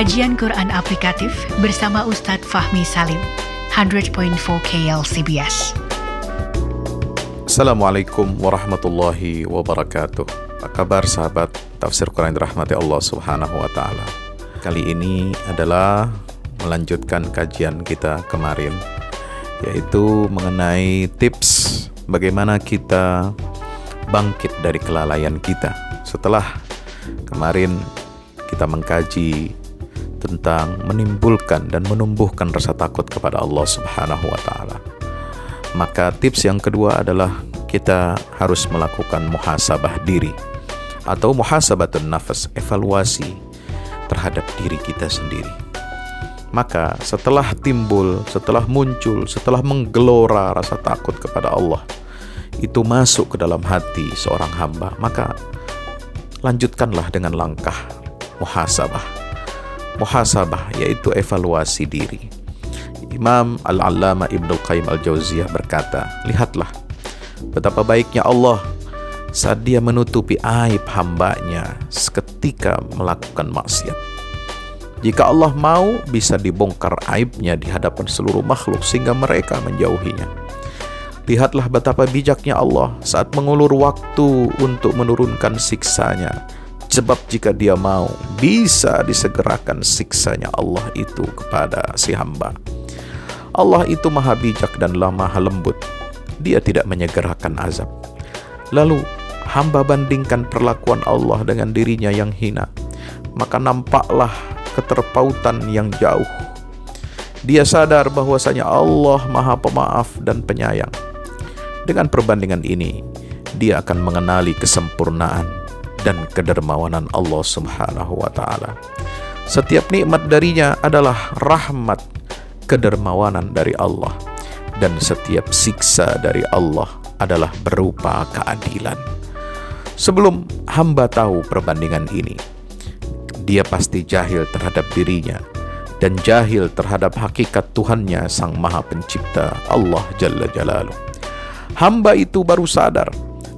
Kajian Quran Aplikatif bersama Ustadz Fahmi Salim, 100.4 KLCBS. Assalamualaikum warahmatullahi wabarakatuh. Apa kabar sahabat tafsir Quran dirahmati Allah Subhanahu wa taala. Kali ini adalah melanjutkan kajian kita kemarin yaitu mengenai tips bagaimana kita bangkit dari kelalaian kita. Setelah kemarin kita mengkaji tentang menimbulkan dan menumbuhkan rasa takut kepada Allah Subhanahu wa taala. Maka tips yang kedua adalah kita harus melakukan muhasabah diri atau muhasabatun nafas, evaluasi terhadap diri kita sendiri. Maka setelah timbul, setelah muncul, setelah menggelora rasa takut kepada Allah, itu masuk ke dalam hati seorang hamba, maka lanjutkanlah dengan langkah muhasabah muhasabah yaitu evaluasi diri. Imam Al-Allama Ibnu Qayyim Al-Jauziyah berkata, "Lihatlah betapa baiknya Allah saat dia menutupi aib hambanya seketika melakukan maksiat. Jika Allah mau, bisa dibongkar aibnya di hadapan seluruh makhluk sehingga mereka menjauhinya. Lihatlah betapa bijaknya Allah saat mengulur waktu untuk menurunkan siksanya Sebab jika dia mau, bisa disegerakan siksanya Allah itu kepada si hamba. Allah itu maha bijak dan maha lembut. Dia tidak menyegerakan azab. Lalu, hamba bandingkan perlakuan Allah dengan dirinya yang hina. Maka nampaklah keterpautan yang jauh. Dia sadar bahwasanya Allah maha pemaaf dan penyayang. Dengan perbandingan ini, dia akan mengenali kesempurnaan dan kedermawanan Allah Subhanahu wa taala. Setiap nikmat darinya adalah rahmat kedermawanan dari Allah dan setiap siksa dari Allah adalah berupa keadilan. Sebelum hamba tahu perbandingan ini, dia pasti jahil terhadap dirinya dan jahil terhadap hakikat Tuhannya Sang Maha Pencipta Allah Jalla Jalaluh. Hamba itu baru sadar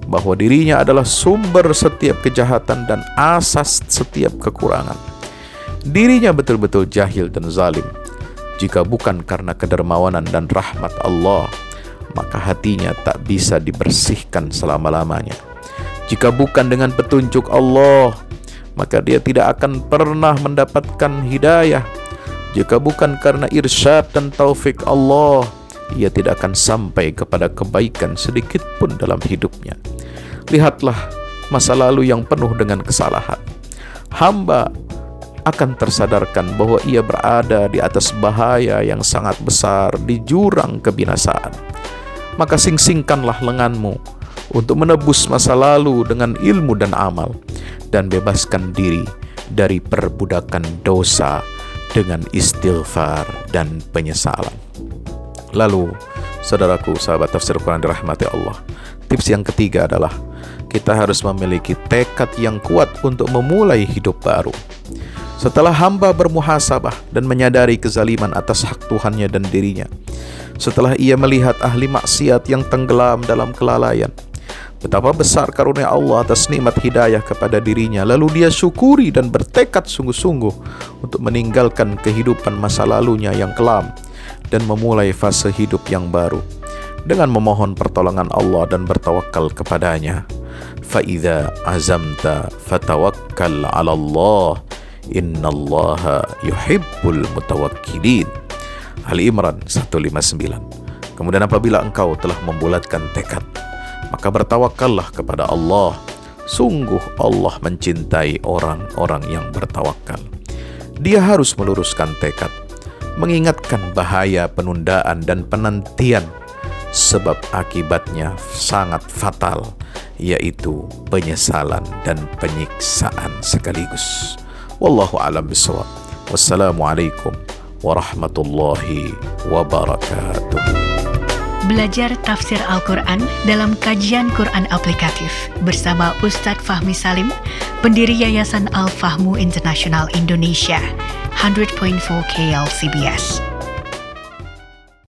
bahwa dirinya adalah sumber setiap kejahatan dan asas setiap kekurangan. Dirinya betul-betul jahil dan zalim. Jika bukan karena kedermawanan dan rahmat Allah, maka hatinya tak bisa dibersihkan selama-lamanya. Jika bukan dengan petunjuk Allah, maka dia tidak akan pernah mendapatkan hidayah. Jika bukan karena irsyad dan taufik Allah, ia tidak akan sampai kepada kebaikan sedikit pun dalam hidupnya. Lihatlah masa lalu yang penuh dengan kesalahan. Hamba akan tersadarkan bahwa ia berada di atas bahaya yang sangat besar di jurang kebinasaan. Maka sing-singkanlah lenganmu untuk menebus masa lalu dengan ilmu dan amal dan bebaskan diri dari perbudakan dosa dengan istighfar dan penyesalan. Lalu, saudaraku, sahabat tafsir Quran dirahmati Allah. Tips yang ketiga adalah kita harus memiliki tekad yang kuat untuk memulai hidup baru. Setelah hamba bermuhasabah dan menyadari kezaliman atas hak Tuhannya dan dirinya, setelah ia melihat ahli maksiat yang tenggelam dalam kelalaian, betapa besar karunia Allah atas nikmat hidayah kepada dirinya, lalu dia syukuri dan bertekad sungguh-sungguh untuk meninggalkan kehidupan masa lalunya yang kelam dan memulai fase hidup yang baru dengan memohon pertolongan Allah dan bertawakal kepadanya. Fa'idha azamta fatawakkal ala Allah innallaha yuhibbul mutawakkilin. Ali Imran 159. Kemudian apabila engkau telah membulatkan tekad, maka bertawakallah kepada Allah. Sungguh Allah mencintai orang-orang yang bertawakal. Dia harus meluruskan tekad mengingatkan bahaya penundaan dan penantian sebab akibatnya sangat fatal yaitu penyesalan dan penyiksaan sekaligus. Wallahu alam bisawab. Wassalamualaikum warahmatullahi wabarakatuh. Belajar tafsir Al-Quran dalam kajian Quran aplikatif bersama Ustadz Fahmi Salim, pendiri Yayasan Al-Fahmu International Indonesia, 100.4 KLCBS.